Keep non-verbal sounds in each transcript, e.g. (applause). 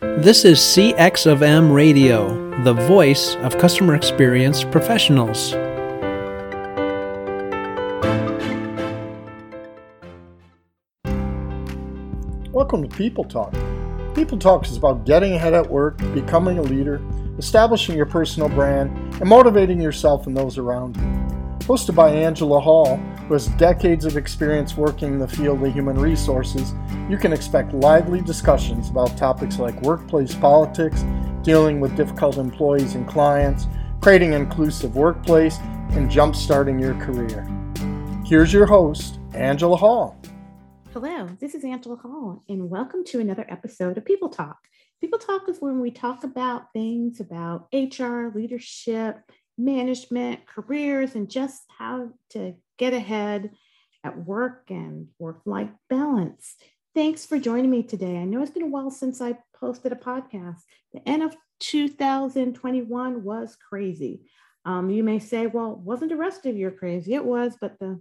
This is CX of M Radio, the voice of customer experience professionals. Welcome to People Talk. People Talk is about getting ahead at work, becoming a leader, establishing your personal brand, and motivating yourself and those around you. Hosted by Angela Hall, who has decades of experience working in the field of human resources, you can expect lively discussions about topics like workplace politics, dealing with difficult employees and clients, creating an inclusive workplace, and jump-starting your career. Here's your host, Angela Hall. Hello, this is Angela Hall, and welcome to another episode of People Talk. People Talk is when we talk about things about HR, leadership, management, careers, and just how to get ahead at work and work life balance. Thanks for joining me today. I know it's been a while since I posted a podcast. The end of 2021 was crazy. Um, you may say, well, wasn't the rest of your crazy? It was, but the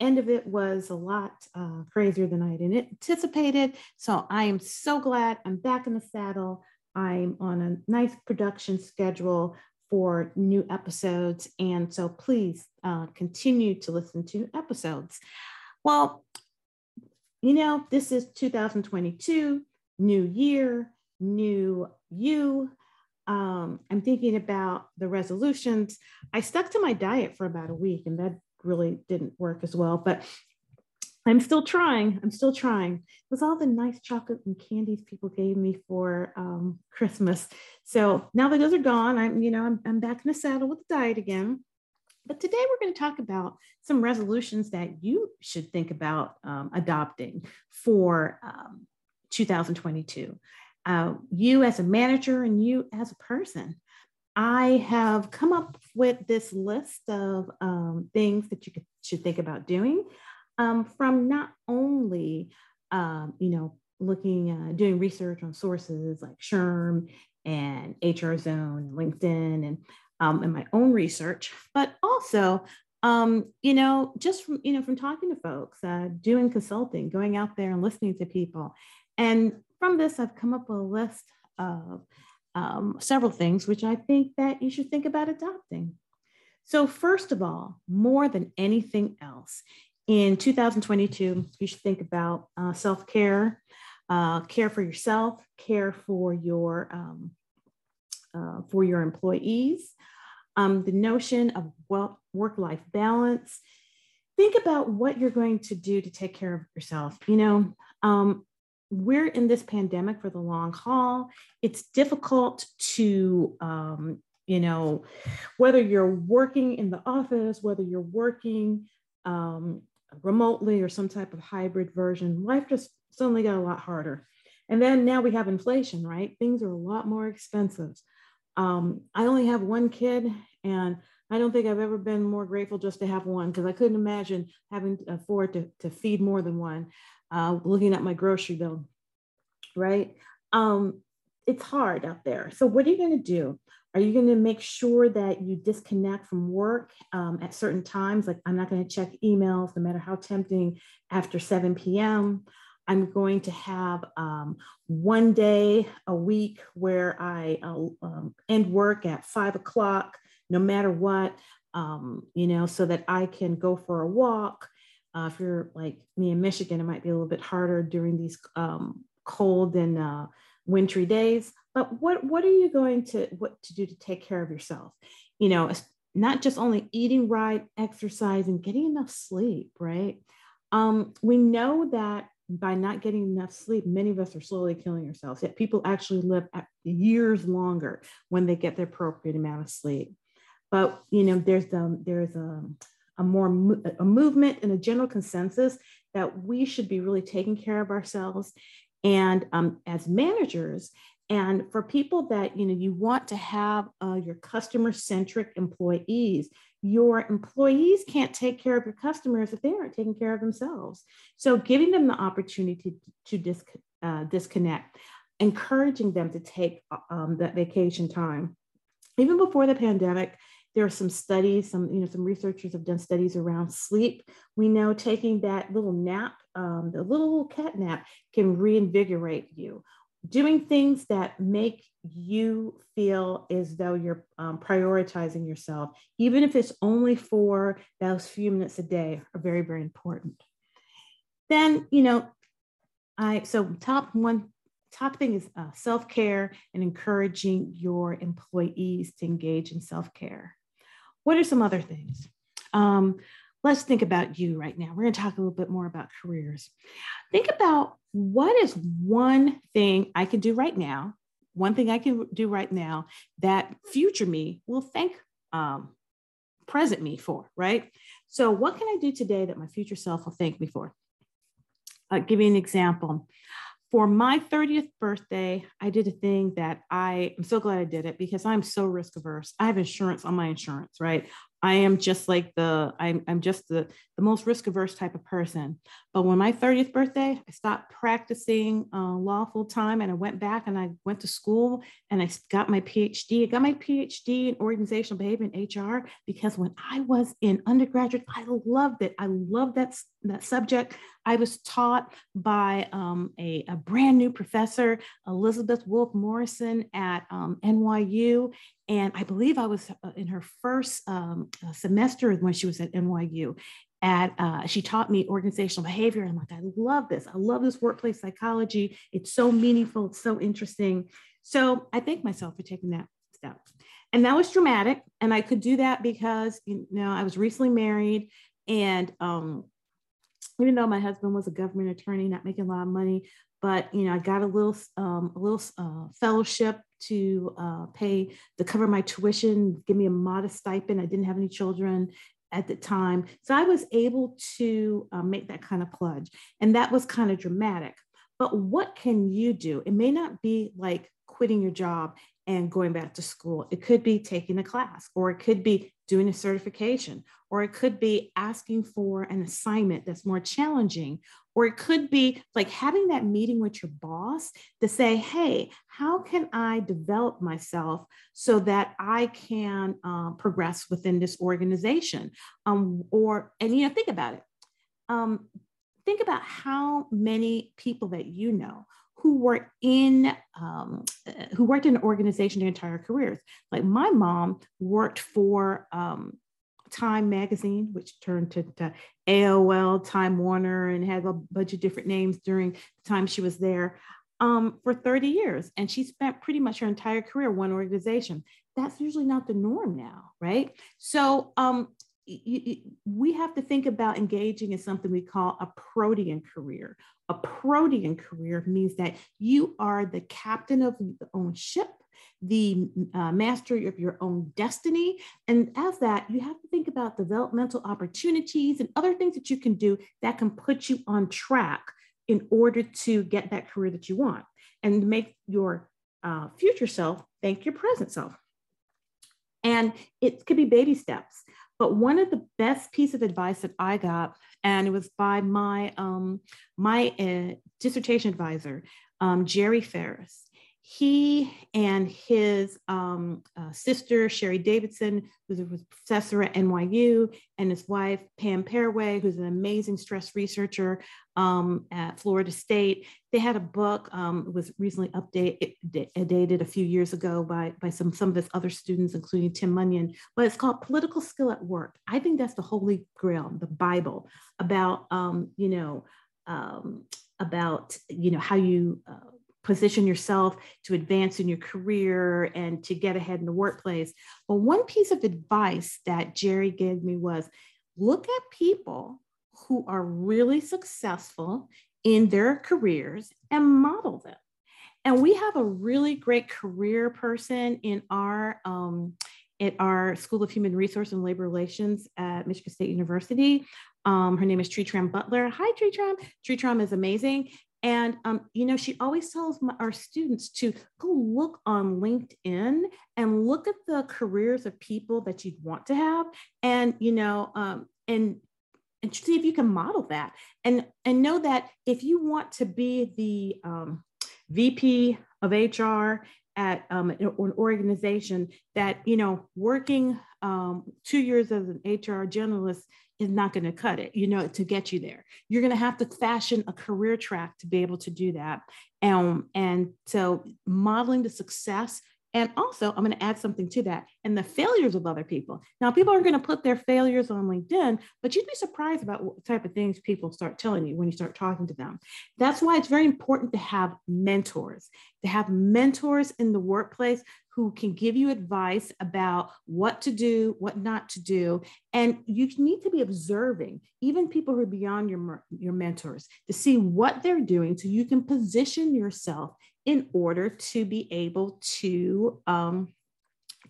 end of it was a lot uh, crazier than I anticipated. So I am so glad I'm back in the saddle. I'm on a nice production schedule for new episodes. And so please uh, continue to listen to episodes. Well, you know, this is 2022, new year, new you. Um, I'm thinking about the resolutions. I stuck to my diet for about a week and that really didn't work as well, but I'm still trying. I'm still trying. It was all the nice chocolate and candies people gave me for um, Christmas. So now that those are gone, I'm, you know, I'm, I'm back in the saddle with the diet again. But today we're going to talk about some resolutions that you should think about um, adopting for um, 2022. Uh, you as a manager and you as a person. I have come up with this list of um, things that you could, should think about doing um, from not only, um, you know, looking, uh, doing research on sources like SHRM and HR Zone, LinkedIn, and um, and my own research, but also, um, you know, just from you know from talking to folks, uh, doing consulting, going out there and listening to people, and from this, I've come up with a list of um, several things which I think that you should think about adopting. So, first of all, more than anything else, in 2022, you should think about uh, self care, uh, care for yourself, care for your um, uh, for your employees. Um, the notion of work life balance. Think about what you're going to do to take care of yourself. You know, um, we're in this pandemic for the long haul. It's difficult to um, you know, whether you're working in the office, whether you're working um, remotely or some type of hybrid version, life just suddenly got a lot harder. And then now we have inflation, right? Things are a lot more expensive. Um, I only have one kid, and I don't think I've ever been more grateful just to have one because I couldn't imagine having to afford to, to feed more than one, uh, looking at my grocery bill, right? Um, it's hard out there. So, what are you going to do? Are you going to make sure that you disconnect from work um, at certain times? Like, I'm not going to check emails, no matter how tempting, after 7 p.m. I'm going to have um, one day a week where I um, end work at five o'clock, no matter what, um, you know, so that I can go for a walk. Uh, if you're like me in Michigan, it might be a little bit harder during these um, cold and uh, wintry days but what what are you going to what to do to take care of yourself? You know not just only eating right exercising getting enough sleep right? Um, we know that by not getting enough sleep many of us are slowly killing ourselves yet people actually live years longer when they get the appropriate amount of sleep. But you know there's um, there's a, a more a movement and a general consensus that we should be really taking care of ourselves and um, as managers and for people that you know you want to have uh, your customer centric employees your employees can't take care of your customers if they aren't taking care of themselves. So giving them the opportunity to, to dis, uh, disconnect encouraging them to take um, that vacation time. Even before the pandemic there are some studies some you know some researchers have done studies around sleep we know taking that little nap um, the little cat nap can reinvigorate you doing things that make you feel as though you're um, prioritizing yourself, even if it's only for those few minutes a day, are very, very important. Then, you know, I so top one top thing is uh, self-care and encouraging your employees to engage in self-care. What are some other things? Um, let's think about you right now. We're going to talk a little bit more about careers. Think about what is one thing I can do right now, one thing I can do right now that future me will thank um, present me for, right? So, what can I do today that my future self will thank me for? I'll give you an example for my 30th birthday, I did a thing that I am so glad I did it because I'm so risk averse. I have insurance on my insurance, right? I am just like the, I'm, I'm just the, the most risk averse type of person. But when my 30th birthday, I stopped practicing uh, law full time and I went back and I went to school and I got my PhD. I got my PhD in organizational behavior and HR because when I was in undergraduate, I loved it. I loved that, that subject. I was taught by um, a, a, brand new professor, Elizabeth Wolfe Morrison at um, NYU. And I believe I was uh, in her first um, uh, semester when she was at NYU. At, uh, she taught me organizational behavior. I'm like, I love this. I love this workplace psychology. It's so meaningful. It's so interesting. So I thank myself for taking that step. And that was dramatic. And I could do that because, you know, I was recently married and um, even though my husband was a government attorney, not making a lot of money, but you know, I got a little um, a little uh, fellowship to uh, pay to cover my tuition, give me a modest stipend. I didn't have any children at the time, so I was able to uh, make that kind of pledge, and that was kind of dramatic. But what can you do? It may not be like quitting your job and going back to school. It could be taking a class, or it could be doing a certification, or it could be asking for an assignment that's more challenging, or it could be like having that meeting with your boss to say, hey, how can I develop myself so that I can uh, progress within this organization? Um, or, and you know, think about it. Um, think about how many people that you know who were in um, who worked in an organization their entire careers. Like my mom worked for um, Time Magazine, which turned to, to, AOL, Time Warner, and had a bunch of different names during the time she was there um, for 30 years. And she spent pretty much her entire career one organization. That's usually not the norm now, right? So um, we have to think about engaging in something we call a protean career. A protean career means that you are the captain of your own ship, the uh, master of your own destiny. And as that, you have to think about developmental opportunities and other things that you can do that can put you on track in order to get that career that you want and make your uh, future self thank your present self. And it could be baby steps. But one of the best piece of advice that I got, and it was by my um, my uh, dissertation advisor, um, Jerry Ferris. He and his um, uh, sister, Sherry Davidson, who's a professor at NYU, and his wife, Pam Perrewé, who's an amazing stress researcher um, at Florida State. They had a book, um, was recently updated, dated a few years ago by, by some, some of his other students, including Tim Munyon, but it's called Political Skill at Work. I think that's the holy grail, the Bible about, um, you know, um, about, you know, how you uh, position yourself to advance in your career and to get ahead in the workplace. But one piece of advice that Jerry gave me was look at people who are really successful in their careers and model them. And we have a really great career person in our um, at our School of Human Resource and Labor Relations at Michigan State University. Um, her name is Tree Tram Butler. Hi, Tree Tram. Tree Tram is amazing. And, um, you know, she always tells my, our students to go look on LinkedIn and look at the careers of people that you'd want to have. And, you know, um, and and see if you can model that and and know that if you want to be the um, vp of hr at um, an, organization that you know working um, two years as an hr generalist is not going to cut it you know to get you there. You're going to have to fashion a career track to be able to do that. And and so modeling the success and also, I'm going to add something to that and the failures of other people. Now, people aren't going to put their failures on LinkedIn, but you'd be surprised about what type of things people start telling you when you start talking to them. That's why it's very important to have mentors, to have mentors in the workplace who can give you advice about what to do, what not to do. And you need to be observing, even people who are beyond your, your mentors, to see what they're doing so you can position yourself in order to be able to, um,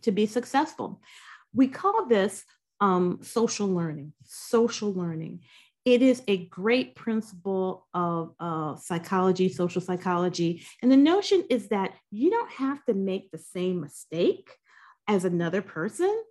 to be successful. We call this um, social learning, social learning. It is a great principle of uh, psychology, social psychology. And the notion is that you don't have to make the same mistake as another person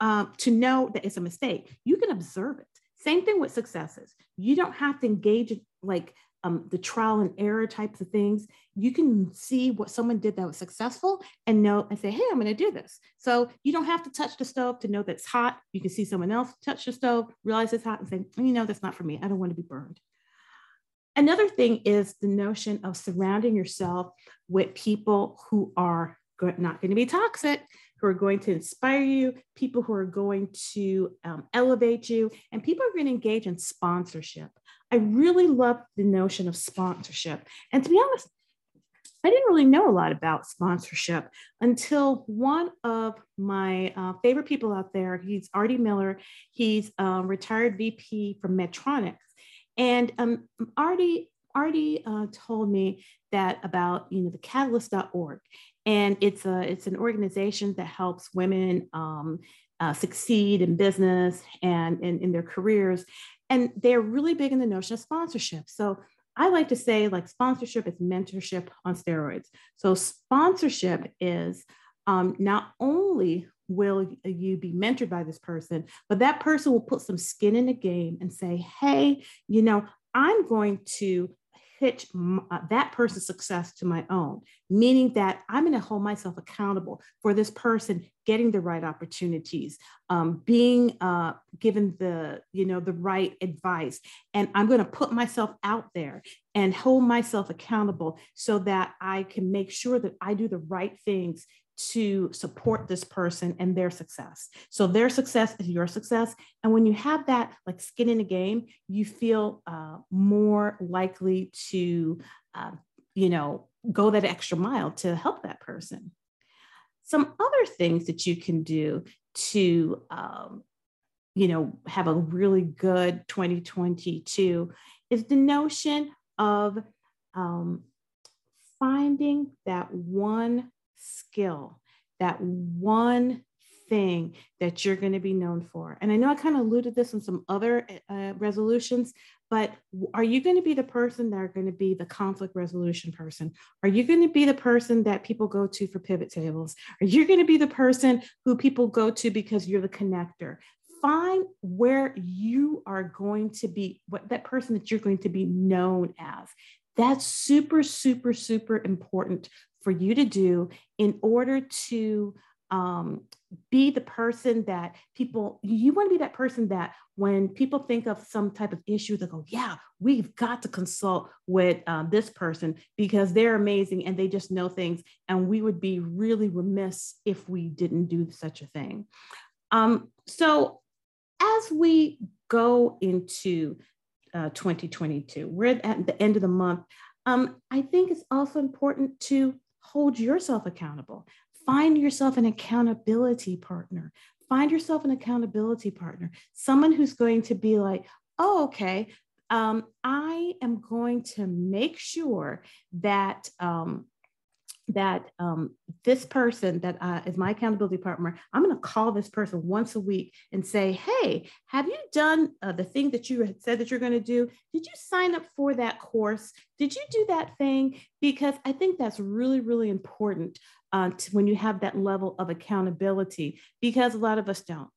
um, to know that it's a mistake. You can observe it. Same thing with successes. You don't have to engage like um, the trial and error types of things, you can see what someone did that was successful and know and say, hey, I'm going to do this. So you don't have to touch the stove to know that it's hot. You can see someone else touch the stove, realize it's hot, and say, you know, that's not for me. I don't want to be burned. Another thing is the notion of surrounding yourself with people who are not going to be toxic, who are going to inspire you, people who are going to um, elevate you, and people are going to engage in sponsorship. I really love the notion of sponsorship. And to be honest, I didn't really know a lot about sponsorship until one of my uh, favorite people out there, he's Artie Miller. He's a retired VP from Medtronic. And um, Artie, Artie uh, told me that about, you know, the catalyst.org. And it's a, it's an organization that helps women um, uh, succeed in business and in their careers and they're really big in the notion of sponsorship. So I like to say like sponsorship is mentorship on steroids. So sponsorship is um, not only will you be mentored by this person, but that person will put some skin in the game and say, hey, you know, I'm going to pitch uh, that person's success to my own, meaning that I'm going to hold myself accountable for this person getting the right opportunities, um, being uh, given the you know the right advice, and I'm going to put myself out there and hold myself accountable so that I can make sure that I do the right things to support this person and their success. So their success is your success. And when you have that like skin in the game, you feel uh, more likely to, uh, you know, go that extra mile to help that person. Some other things that you can do to, um, you know, have a really good 2022 is the notion of um, finding that one skill, that one thing that you're going to be known for. And I know I kind of alluded this in some other uh, resolutions, but are you going to be the person that are going to be the conflict resolution person? Are you going to be the person that people go to for pivot tables? Are you going to be the person who people go to because you're the connector? Find where you are going to be, what that person that you're going to be known as. That's super, super, super important for you to do in order to um, be the person that people, you want to be that person that when people think of some type of issue, they go, yeah, we've got to consult with um, this person because they're amazing and they just know things. And we would be really remiss if we didn't do such a thing. Um, so as we go into uh, 2022, we're at the end of the month. Um, I think it's also important to hold yourself accountable. Find yourself an accountability partner. Find yourself an accountability partner, someone who's going to be like, oh, okay, um, I am going to make sure that um, that um, this person that uh, is my accountability partner, I'm going to call this person once a week and say, Hey, have you done uh, the thing that you said that you're going to do? Did you sign up for that course? Did you do that thing? Because I think that's really, really important uh, to, when you have that level of accountability, because a lot of us don't.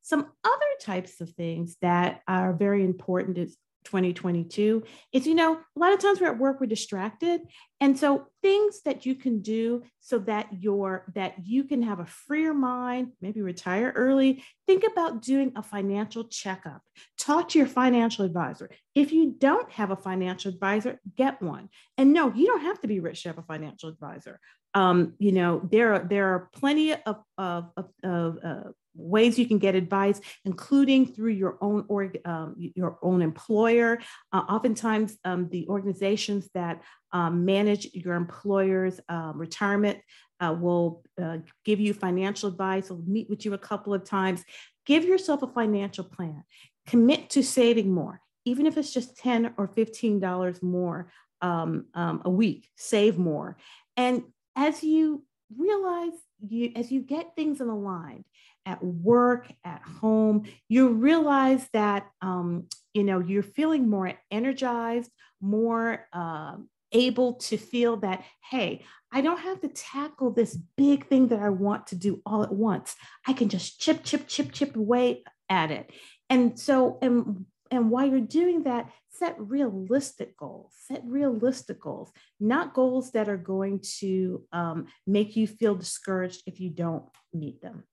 Some other types of things that are very important is 2022 is you know a lot of times we're at work we're distracted. And so things that you can do so that your that you can have a freer mind maybe retire early. Think about doing a financial checkup. Talk to your financial advisor. If you don't have a financial advisor get one. And no you don't have to be rich to have a financial advisor. Um, you know there are there are plenty of of, of, of uh, ways you can get advice, including through your own org, um, your own employer. Uh, oftentimes, um, the organizations that um, manage your employer's um, retirement uh, will uh, give you financial advice. Will meet with you a couple of times. Give yourself a financial plan. Commit to saving more, even if it's just ten or fifteen dollars more um, um, a week. Save more, and as you realize you as you get things in line at work, at home, you realize that um, you know you're feeling more energized, more uh, able to feel that hey, I don't have to tackle this big thing that I want to do all at once. I can just chip, chip, chip, chip away at it. And so, and and while you're doing that, set realistic goals. Set realistic goals, not goals that are going to um, make you feel discouraged if you don't meet them.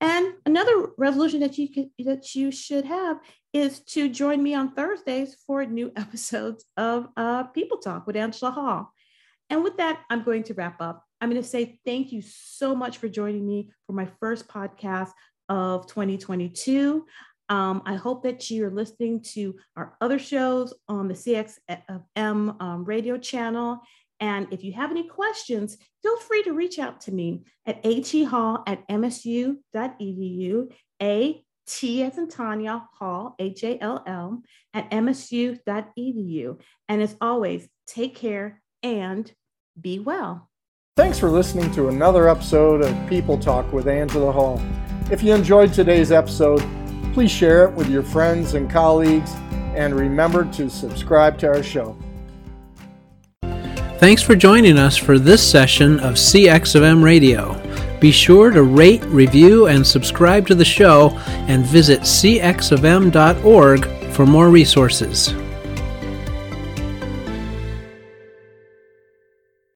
And another resolution that you could, that you should have is to join me on Thursdays for new (laughs) episodes of uh, People Talk with Angela Hall. And with that, I'm going to wrap up. I'm going to say thank you so much for joining me for my first podcast of 2022. Um, I hope that you're listening to our other shows on the CXM um, radio channel and if you have any questions, feel free to reach out to me at athall at msu.edu, A T as in Tanya Hall, H A L L, at msu.edu. And as always, take care and be well. Thanks for listening to another episode of People Talk with Angela Hall. If you enjoyed today's episode, please share it with your friends and colleagues, and remember to subscribe to our show. Thanks for joining us for this session of CX of M Radio. Be sure to rate, review, and subscribe to the show and visit cxofm.org for more resources.